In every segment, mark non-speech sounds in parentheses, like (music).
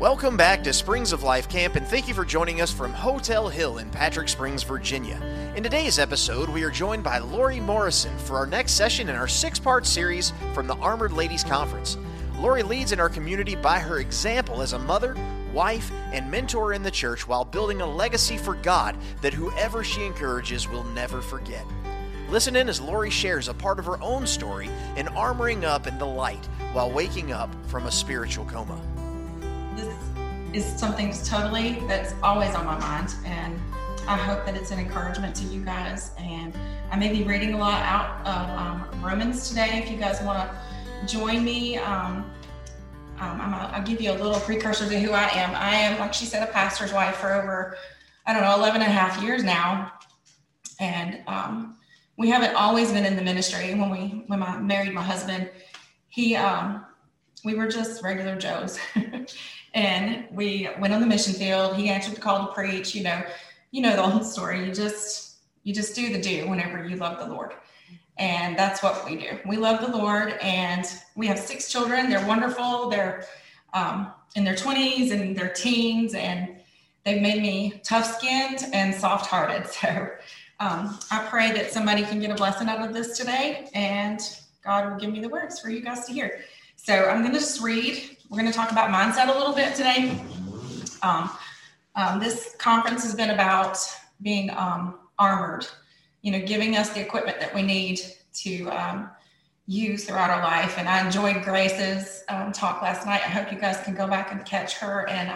Welcome back to Springs of Life Camp, and thank you for joining us from Hotel Hill in Patrick Springs, Virginia. In today's episode, we are joined by Lori Morrison for our next session in our six part series from the Armored Ladies Conference. Lori leads in our community by her example as a mother, wife, and mentor in the church while building a legacy for God that whoever she encourages will never forget. Listen in as Lori shares a part of her own story in armoring up in the light while waking up from a spiritual coma. Is something totally that's always on my mind, and I hope that it's an encouragement to you guys. And I may be reading a lot out of um, Romans today. If you guys want to join me, um, um, i will give you a little precursor to who I am. I am, like she said, a pastor's wife for over, I don't know, 11 and a half years now. And um, we haven't always been in the ministry. When we when I married my husband, he um, we were just regular Joes, (laughs) and we went on the mission field. He answered the call to preach. You know, you know the whole story. You just you just do the do whenever you love the Lord, and that's what we do. We love the Lord, and we have six children. They're wonderful. They're um, in their twenties and their teens, and they've made me tough skinned and soft hearted. (laughs) So um, I pray that somebody can get a blessing out of this today and God will give me the words for you guys to hear. So I'm going to just read. We're going to talk about mindset a little bit today. Um, um, this conference has been about being um, armored, you know, giving us the equipment that we need to um, use throughout our life. And I enjoyed Grace's um, talk last night. I hope you guys can go back and catch her and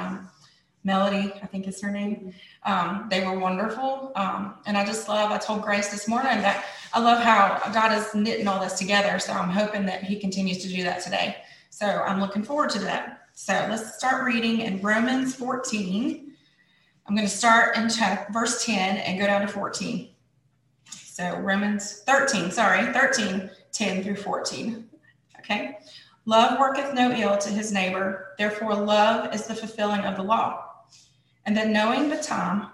Melody, I think is her name. Um, they were wonderful. Um, and I just love, I told Grace this morning that I love how God is knitting all this together. So I'm hoping that He continues to do that today. So I'm looking forward to that. So let's start reading in Romans 14. I'm going to start in verse 10 and go down to 14. So Romans 13, sorry, 13, 10 through 14. Okay. Love worketh no ill to his neighbor. Therefore, love is the fulfilling of the law. And then knowing the time,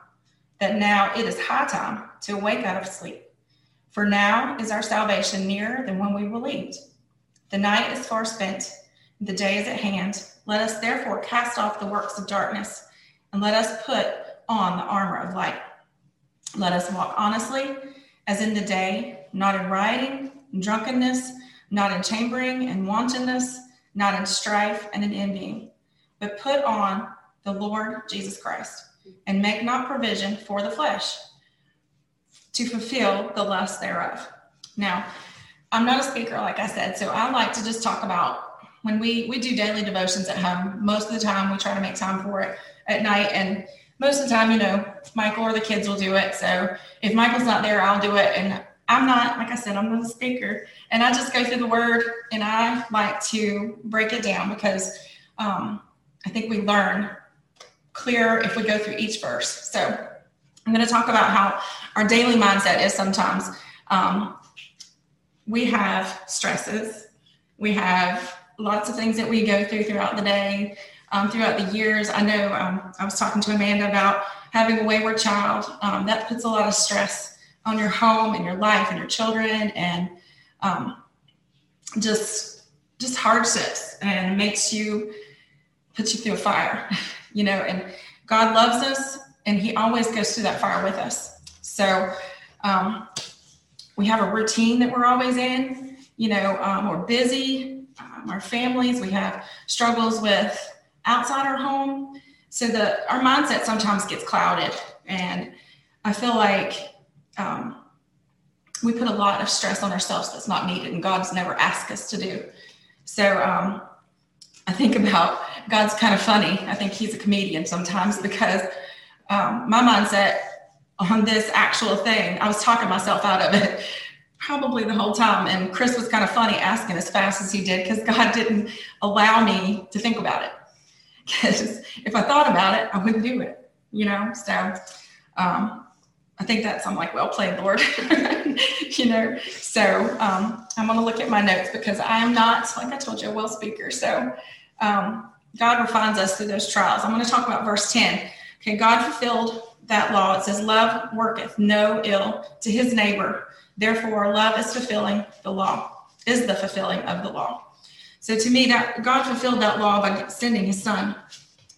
that now it is high time to awake out of sleep. For now is our salvation nearer than when we believed. The night is far spent, the day is at hand. Let us therefore cast off the works of darkness, and let us put on the armor of light. Let us walk honestly, as in the day, not in rioting, and drunkenness, not in chambering and wantonness, not in strife and in envying, but put on the Lord Jesus Christ, and make not provision for the flesh to fulfill the lust thereof. Now, I'm not a speaker, like I said, so I like to just talk about when we we do daily devotions at home. Most of the time, we try to make time for it at night, and most of the time, you know, Michael or the kids will do it. So if Michael's not there, I'll do it, and I'm not, like I said, I'm not a speaker, and I just go through the word, and I like to break it down because um, I think we learn clear if we go through each verse. So I'm going to talk about how our daily mindset is sometimes. Um, we have stresses, we have lots of things that we go through throughout the day, um, throughout the years. I know um, I was talking to Amanda about having a wayward child. Um, that puts a lot of stress on your home and your life and your children, and um, just just hardships, and makes you puts you through a fire. (laughs) you know, and God loves us and He always goes through that fire with us. So um, we have a routine that we're always in. You know, um, we're busy, um, our families, we have struggles with outside our home. So the our mindset sometimes gets clouded, and I feel like um, we put a lot of stress on ourselves that's not needed, and God's never asked us to do. So um, I think about God's kind of funny. I think he's a comedian sometimes because um, my mindset on this actual thing, I was talking myself out of it probably the whole time. And Chris was kind of funny asking as fast as he did because God didn't allow me to think about it. Because if I thought about it, I wouldn't do it, you know? So um, I think that's, I'm like, well played, Lord. (laughs) you know? So um, I'm going to look at my notes because I am not, like I told you, a well speaker. So um, God refines us through those trials. I'm going to talk about verse 10. Okay, God fulfilled that law. It says, Love worketh no ill to his neighbor. Therefore, love is fulfilling the law, is the fulfilling of the law. So to me, that God fulfilled that law by sending his son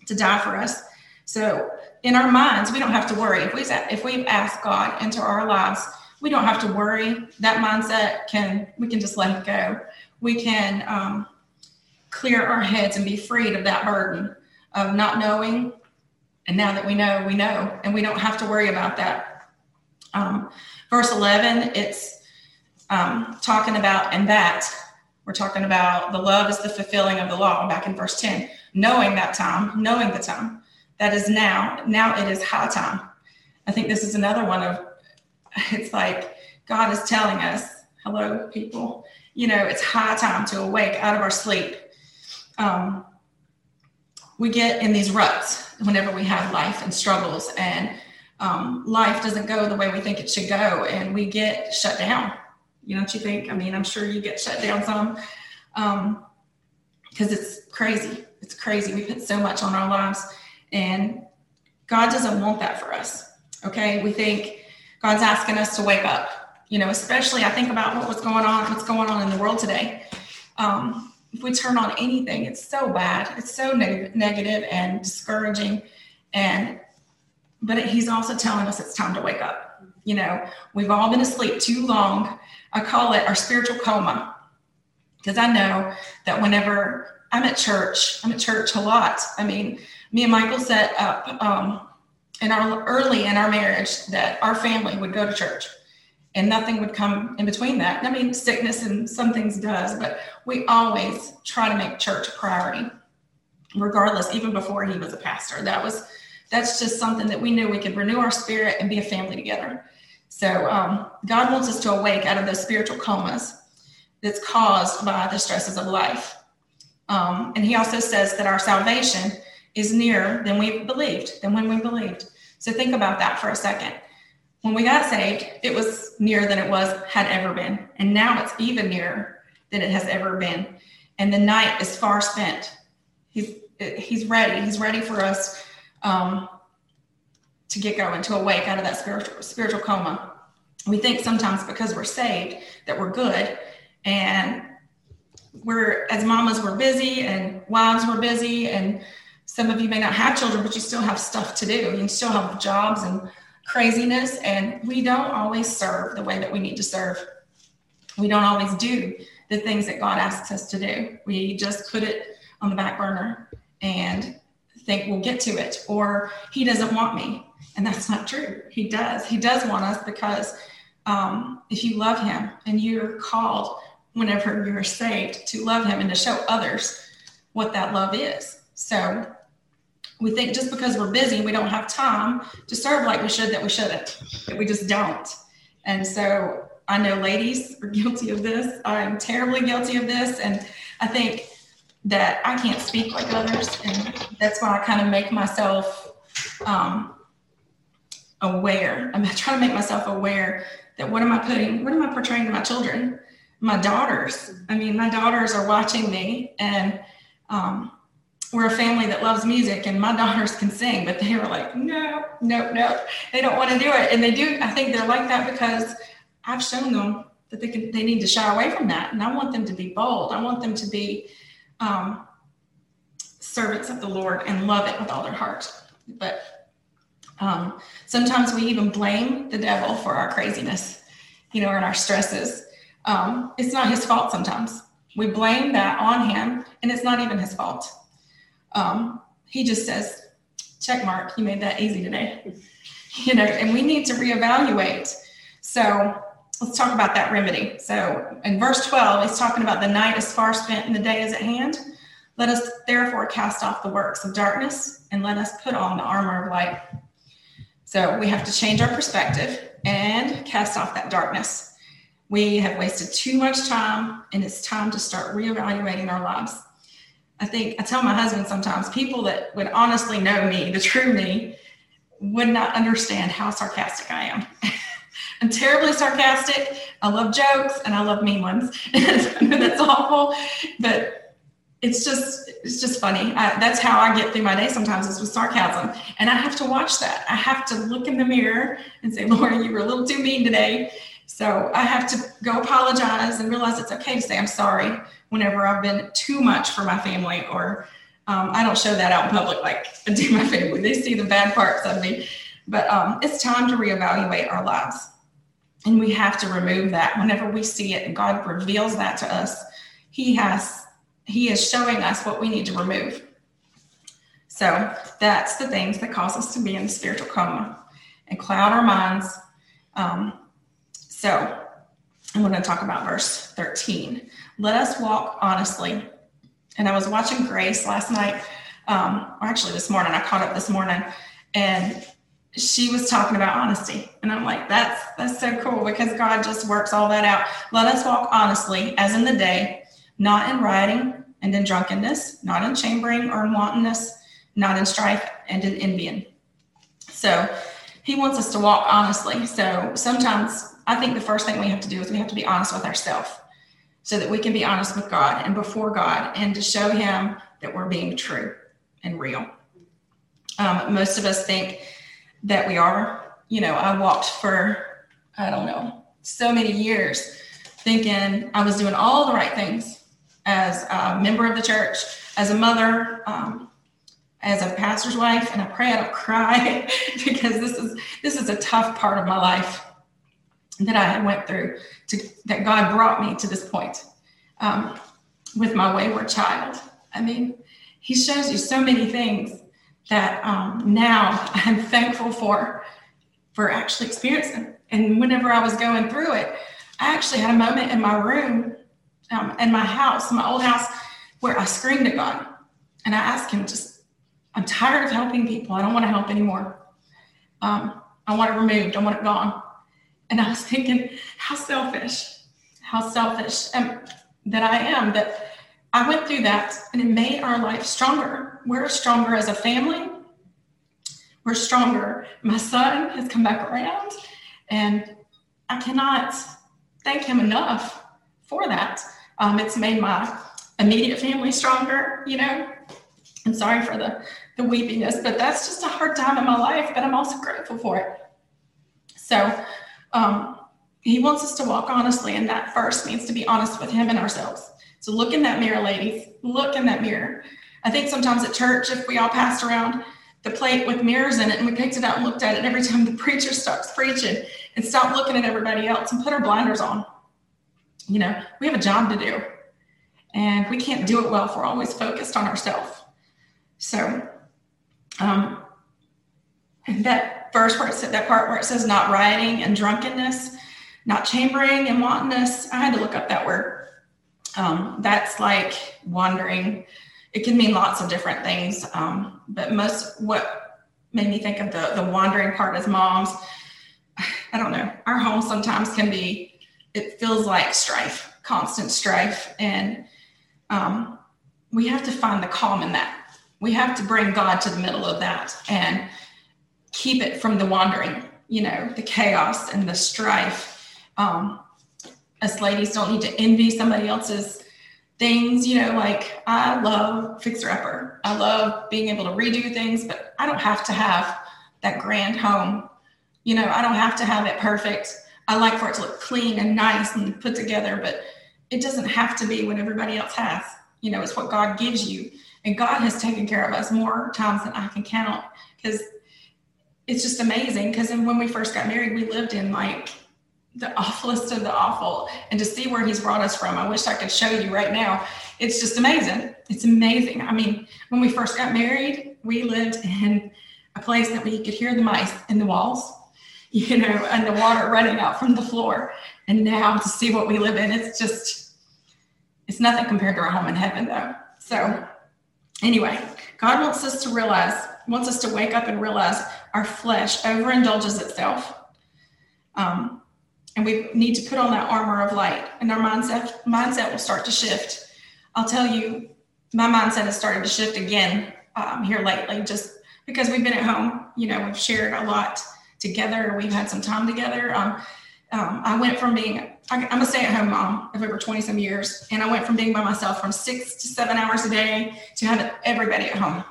to die for us. So in our minds, we don't have to worry. If we if we've asked God into our lives, we don't have to worry. That mindset can we can just let it go. We can um, clear our heads and be freed of that burden of not knowing. And now that we know, we know, and we don't have to worry about that. Um, verse 11, it's um, talking about, and that we're talking about the love is the fulfilling of the law back in verse 10, knowing that time, knowing the time that is now, now it is high time. I think this is another one of, (laughs) it's like God is telling us, hello, people, you know, it's high time to awake out of our sleep. Um, we get in these ruts whenever we have life and struggles, and um, life doesn't go the way we think it should go, and we get shut down. You know what you think? I mean, I'm sure you get shut down some because um, it's crazy. It's crazy. We put so much on our lives, and God doesn't want that for us. Okay, we think God's asking us to wake up. You know, especially I think about what was going on, what's going on in the world today. Um, if we turn on anything, it's so bad. It's so neg- negative and discouraging. And but he's also telling us it's time to wake up. You know, we've all been asleep too long. I call it our spiritual coma because I know that whenever I'm at church, I'm at church a lot. I mean, me and Michael set up um, in our early in our marriage that our family would go to church and nothing would come in between that. I mean, sickness and some things does, but we always try to make church a priority, regardless, even before he was a pastor. That was that's just something that we knew we could renew our spirit and be a family together. So um, God wants us to awake out of those spiritual comas that's caused by the stresses of life. Um, and he also says that our salvation is nearer than we believed, than when we believed. So think about that for a second when we got saved, it was nearer than it was had ever been. And now it's even nearer than it has ever been. And the night is far spent. He's he's ready. He's ready for us um, to get going, to awake out of that spiritual spiritual coma. We think sometimes because we're saved that we're good, and we're as mamas we're busy and wives we're busy, and some of you may not have children, but you still have stuff to do. You still have jobs and craziness and we don't always serve the way that we need to serve. We don't always do the things that God asks us to do. We just put it on the back burner and think we'll get to it or he doesn't want me. And that's not true. He does. He does want us because um, if you love him and you're called whenever you're saved to love him and to show others what that love is. So we think just because we're busy we don't have time to serve like we should that we shouldn't that we just don't. And so i know ladies are (laughs) guilty of this. I'm terribly guilty of this. And i think that i can't speak like others. And that's why i kind of make myself um, aware. I'm trying to make myself aware that what am i putting what am i portraying to my children? My daughters. I mean my daughters are watching me. And um, we're a family that loves music and my (laughs) daughters can sing, but they were like, no, no, no, they don't want to do it. And they do, I think they're like that because I've shown them that they can, they need to shy away from that. And I want them to be bold. I want them to be um, servants of the Lord and love it with all their heart. But um, sometimes we even blame the devil for our craziness, you know, and our stresses. Um, it's not his fault sometimes. We blame that on him, and it's not even his fault um, he just says, check mark, you made that easy today. (laughs) You know, and we need to reevaluate. So let's talk about that remedy. So in verse 12, he's talking about the night is far spent and the day is at hand. Let us therefore cast off the works of darkness and let us put on the armor of light. So we have to change our perspective and cast off that darkness. We have wasted too much time, and it's time to start reevaluating our lives. I think I tell my husband sometimes people that would honestly know me, the true me, would not understand how sarcastic I am. (laughs) I'm terribly sarcastic. I love jokes and I love mean ones. (laughs) that's awful, but it's just it's just funny. I, that's how I get through my day sometimes is with sarcasm, and I have to watch that. I have to look in the mirror and say, (laughs) "Lori, you were a little too mean today." So I have to go apologize and realize it's okay to say I'm sorry whenever I've been too much for my family or Um, I don't show that out in public like (laughs) I do my family. They see the bad parts of me. But um, it's time to reevaluate our lives. And we have to remove that whenever we see it and God reveals that to us. He has, He is showing us what we need to remove. So that's the things that cause us to be in spiritual coma and cloud our minds. Um, so I'm going to talk about verse 13. Let us walk honestly. And I was watching Grace last night, um, or actually this morning. I caught up this morning, and she was talking about honesty and i'm like that's that's so cool because god just works all that out let us walk honestly as in the day not in rioting and in drunkenness not in chambering or in wantonness not in strife and in envying so he wants us to walk honestly so sometimes i think the first thing we have to do is we have to be honest with ourselves so that we can be honest with god and before god and to show him that we're being true and real um, most of us think that we are. You know, I walked for, I don't know, so many years thinking I was doing all the right things as a member of the church, as a mother, um, as a pastor's wife, and I pray I don't cry (laughs) because this is this is a tough part of my life that I had went through to that God brought me to this point um, with my wayward child. I mean, He shows you so many things that um, now (laughs) I'm thankful for for actually experiencing. And whenever I was going through it, I actually had a moment in my room, um, in my house, my old house, where I screamed at God and I asked Him, just, I'm tired of helping people. I don't want to help anymore. Um, I want it removed. I want it gone. And I was thinking, how selfish, how selfish that I am that I went through that and it made our life stronger. We're stronger as a family. We're stronger. My son has come back around and I cannot thank him enough for that. Um, it's made my immediate family stronger, you know. I'm sorry for the, the weepiness, but that's just a hard time in my life, but I'm also grateful for it. So um, he wants us to walk honestly, and that first means to be honest with him and ourselves. So look in that mirror, ladies. Look in that mirror. I think sometimes at church, if we all passed around the plate with mirrors in it and we picked it out and looked at it every time the (laughs) preacher starts preaching and stopped looking at everybody else and put our blinders on. You know, we have a job to do and we can't do it well if we're always focused on ourselves. So, um, that verse part, that part where it says not rioting and drunkenness, not chambering and wantonness, I had to look up that word um, that's like wandering. It can mean lots of different things, um, but most what made me think of the the wandering part as moms. (sighs) I don't know. Our home sometimes can be. It feels like strife, constant strife, and um, we have to find the calm in that. We have to bring God to the middle of that and keep it from the wandering. You know, the chaos and the strife. Um, us ladies don't need to envy somebody else's things. You know, like I love fixer upper. I love being able to redo things, but I don't have to have that grand home. You know, I don't have to have it perfect. I like for it to look clean and nice and put together, but it doesn't have to be what everybody else has. You know, it's what God gives you. And God has taken care of us more times than I can count because it's just amazing. Because when we first got married, we lived in like the (laughs) awfulest of the awful. And to see where he's brought us from i wish i could show you right now. It's just amazing. It's amazing. I mean when we first got married we lived in a place that we could hear the mice in the walls (laughs) you know and the water running out from the floor. And now to see what we live in it's just it's nothing compared to our home in heaven though. So anyway god wants us to realize wants us to wake up and realize our flesh overindulges itself. Um, and we need to put on that armor of light and our mindset mindset will start to shift. I'll tell you my mindset has started to shift again um, here lately just because we've been at home you know we've shared a lot together we've had some time together. Um, um, i went from being I, i'm a stay-at-home mom of over 20 some years and i went from being by myself from six to seven hours a day to having everybody at home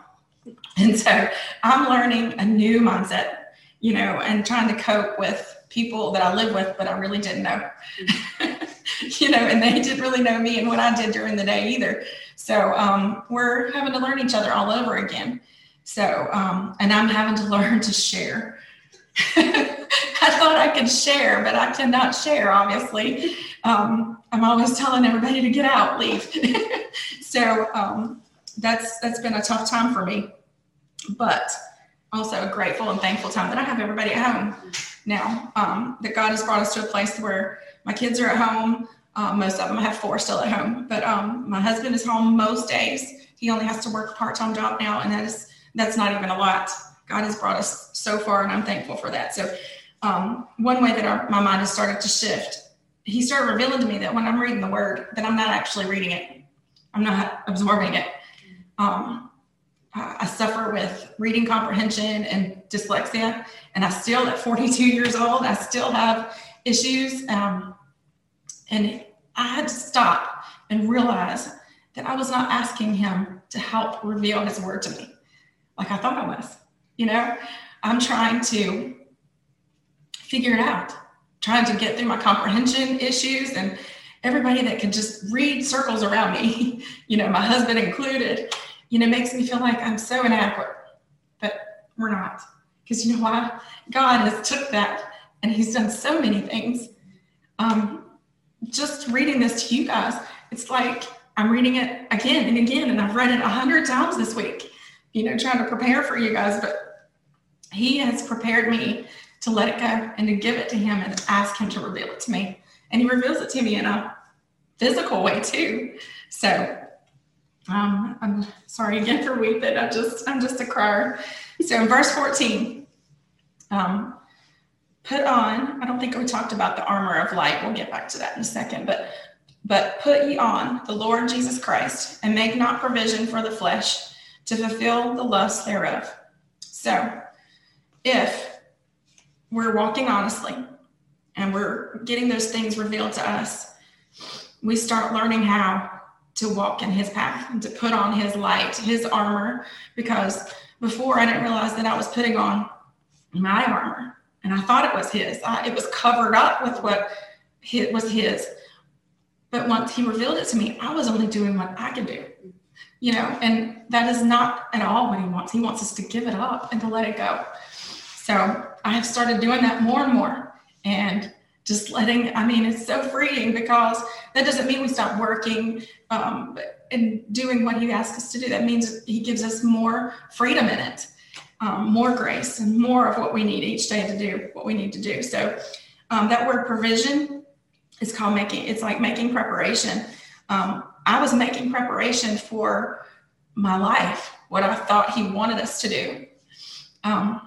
(laughs) and so i'm learning a new mindset you know and trying to cope with people that I live with, but I really didn't know. (laughs) you know, and they didn't really know me and what I did during the day either. So um, we're having to learn each other all over again. So, um, and I'm having to (laughs) learn to share. I thought I could share, but I cannot share, obviously. Um, I'm always telling everybody to get out, leave. so um, that's that's been a tough time for me, but also a grateful and thankful time that I have everybody at home now. Um, that God has brought us to a place where my kids are at home. Um, most of them I have four still at home, but um, my husband is home most days. He only has to work a part-time job now, and that is that's not even a lot. God has brought us so far, and I'm thankful for that. So, um, one way that our, my mind has started to shift, He started revealing to me that when I'm reading the Word, that I'm not actually reading it. I'm not absorbing it. Um, I suffer with reading comprehension and dyslexia, and I still, at 42 years old, I still have issues. Um, and I had to stop and realize that I was not asking Him to help reveal His Word to me like I thought I was. You know, I'm trying to figure it out, trying to get through my comprehension issues and everybody that can just read circles around me, (laughs) you know, my husband included, you know, it makes me feel like I'm so inadequate. But we're not. Because you know why? God has took that and he's done so many things. Um, just reading this to you guys, it's like I'm reading it again and again, and I've read it a hundred times this week you know, trying to prepare for you guys, but he has prepared me to let it go and to give it to him and ask him to reveal it to me. And he reveals it to me in a physical way too. So um, I'm sorry again for weeping. I'm just I'm just a crier. So in verse 14, um, put on, I don't think we talked about the armor of light. We'll get back to that in a second, but but put ye on the Lord Jesus Christ and make not provision for the flesh to fulfill the lust thereof. So, if we're walking honestly and we're getting those things revealed to us, we start learning how to walk in his path and to put on his light, his armor, because before I didn't realize that I was putting on my armor and I thought it was his. I, it was covered up with what it was his. But once he revealed it to me, I was only doing what I could do you know, and that is not at all what he wants. He wants us to give it up and to let it go. So I have started doing that more and more and just letting, I mean, it's so freeing because that doesn't mean we stop working um, and doing what he asks us to do. That means he gives us more freedom in it, um, more grace, and more of what we need each day to do what we need to do. So um, that word provision is called making, it's like making preparation. Um, I was making preparation for my life, what I thought he wanted us to do. Um,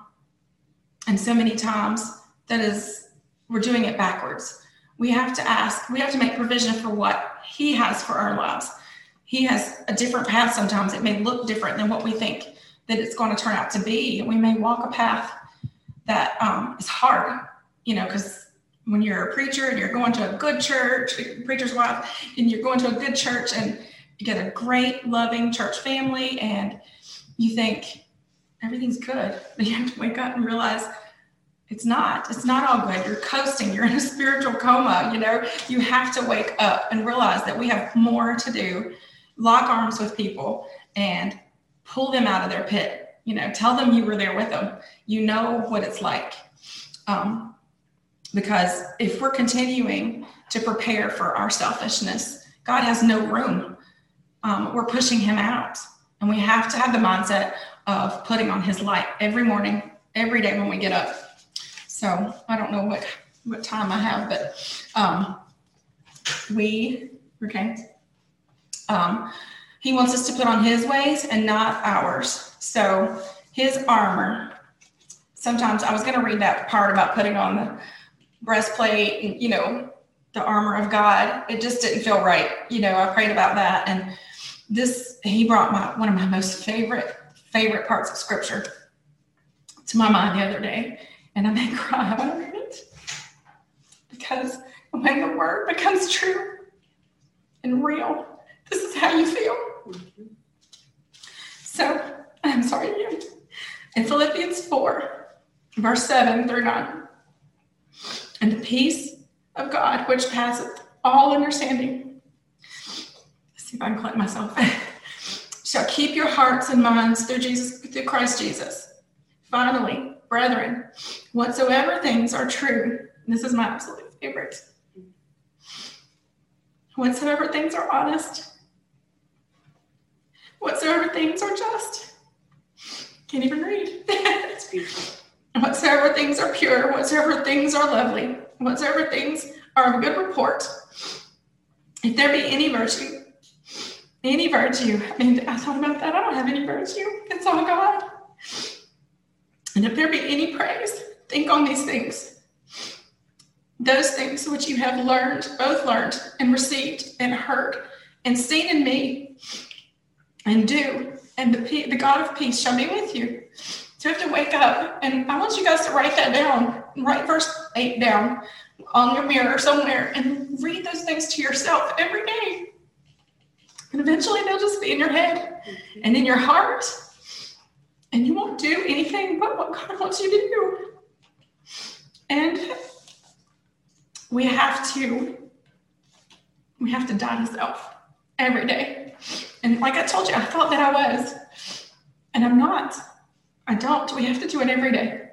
and so many times that is, we're doing it backwards. We have to ask, we have to make provision for what he has for our lives. He has a different path sometimes. It may look different than what we think that it's going to turn out to be. We may walk a path that um, is hard, you know, because when you're a preacher and you're going to a good church, preacher's wife, and you're going to a good church and you get a great, loving church family, and you think everything's good. But (laughs) you have to wake up and realize it's not. It's not all good. You're coasting. You're in a spiritual coma. You know, you have to wake up and realize that we have more to do. Lock arms with people and pull them out of their pit. You know, tell them you were there with them. You know what it's like. Um, because if we're continuing to prepare for our selfishness, God has no room. Um, we're pushing him out. And we have to have the mindset of putting on his light every morning, every day when we get up. So I don't know what, what time I have, but um, we, okay. Um, he wants us to put on his ways and not ours. So his armor. Sometimes I was going to read that part about putting on the breastplate and, you know, the armor of God. It just didn't feel right. You know, I prayed about that. And this, he brought my, one of my most favorite, favorite parts of scripture to my mind the other day. And I may cry read it because when the word becomes true and real, this is how you feel. So I'm sorry. In Philippians 4, verse 7 through 9 and the peace of God, which passeth all understanding. Let's see if I can collect myself. (laughs) shall keep your hearts and minds through Jesus, through Christ Jesus. Finally, brethren, whatsoever things are true, this is my absolute favorite. Whatsoever things are honest, whatsoever things are just. Can't even read. It's beautiful. (laughs) whatsoever things are pure, whatsoever things are lovely, whatsoever things are of good report, if there be any virtue, any virtue. I mean, I thought about that. I don't have any virtue. It's all God. And if there be any praise, think on these things. Those things which you have learned, both learned and received and heard and seen in me, and do, and the, the God of peace shall be with you. So you have to wake up, and I want you guys to write that down. Write verse 8 down on your mirror somewhere and read those things to yourself every day. And eventually they'll just be in your head and in your heart. And you won't do anything but what God wants you to do. And we have to we have to die to self every day. And like I told you, I thought that I was. And I'm not. I don't. We have to do it every day.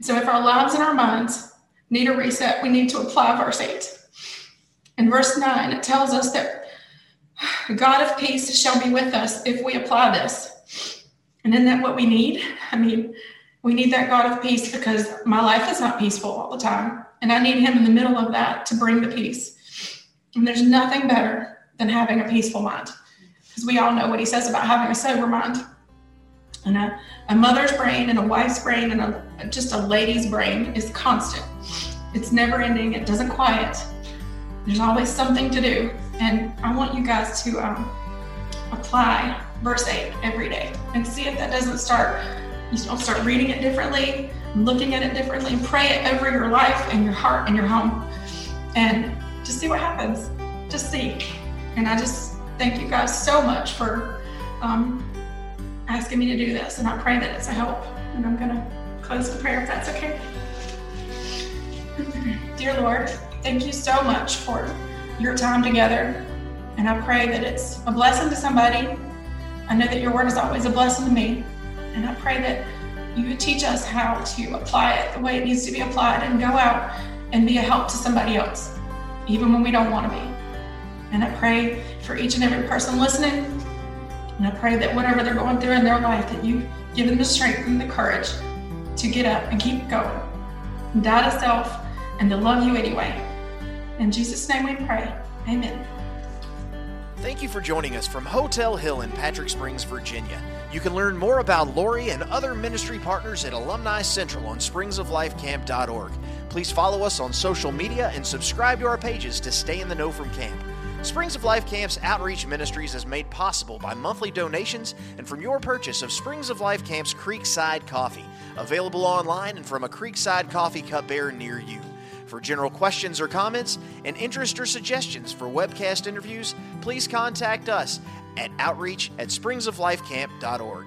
So if our lives and our minds need a reset, we need to apply verse 8. In verse 9, it tells us that God of peace shall be with us if we apply this. And isn't that what we need? I mean, we need that God of peace because my life is not peaceful all the time. And I need Him in the middle of that to bring the peace. And there's nothing better than having a peaceful mind because we all know what He says about having a sober mind. And a, a mother's brain and a wife's brain and a, just a lady's brain is constant. It's never ending, it doesn't quiet. There's always something to do. And I want you guys to um, apply verse 8 every day and see if that doesn't start, you don't start reading it differently, looking at it differently, pray it over your life and your heart and your home. And just see what happens. Just see. And I just thank you guys so much for um, asking me to do this. And I pray that it's a help. And I'm going to close the prayer if that's okay. (clears throat) Dear Lord, thank you so much for your time together. And I pray that it's a blessing to somebody. I know that your word is always a blessing to me. And I pray that you would teach us how to apply it the way it needs to be applied and go out and be a help to somebody else, even when we don't want to be. And I pray for each and every person listening. And I pray that whatever they're going through in their life, that you give them the strength and the courage to get up and keep going, and die to self, and to love you anyway. In Jesus' name we pray. Amen. Thank you for joining us from Hotel Hill in Patrick Springs, Virginia. You can learn more about Lori and other ministry partners at Alumni Central on springsoflifecamp.org. Please follow us on social media and subscribe to our pages to stay in the know from camp. Springs of Life Camp's outreach ministries is made possible by monthly donations and from your purchase of Springs of Life Camp's Creekside Coffee, available online and from a Creekside Coffee cup bearer near you. For general questions or comments and interest or suggestions for webcast interviews, please contact us at outreach at springsoflifecamp.org.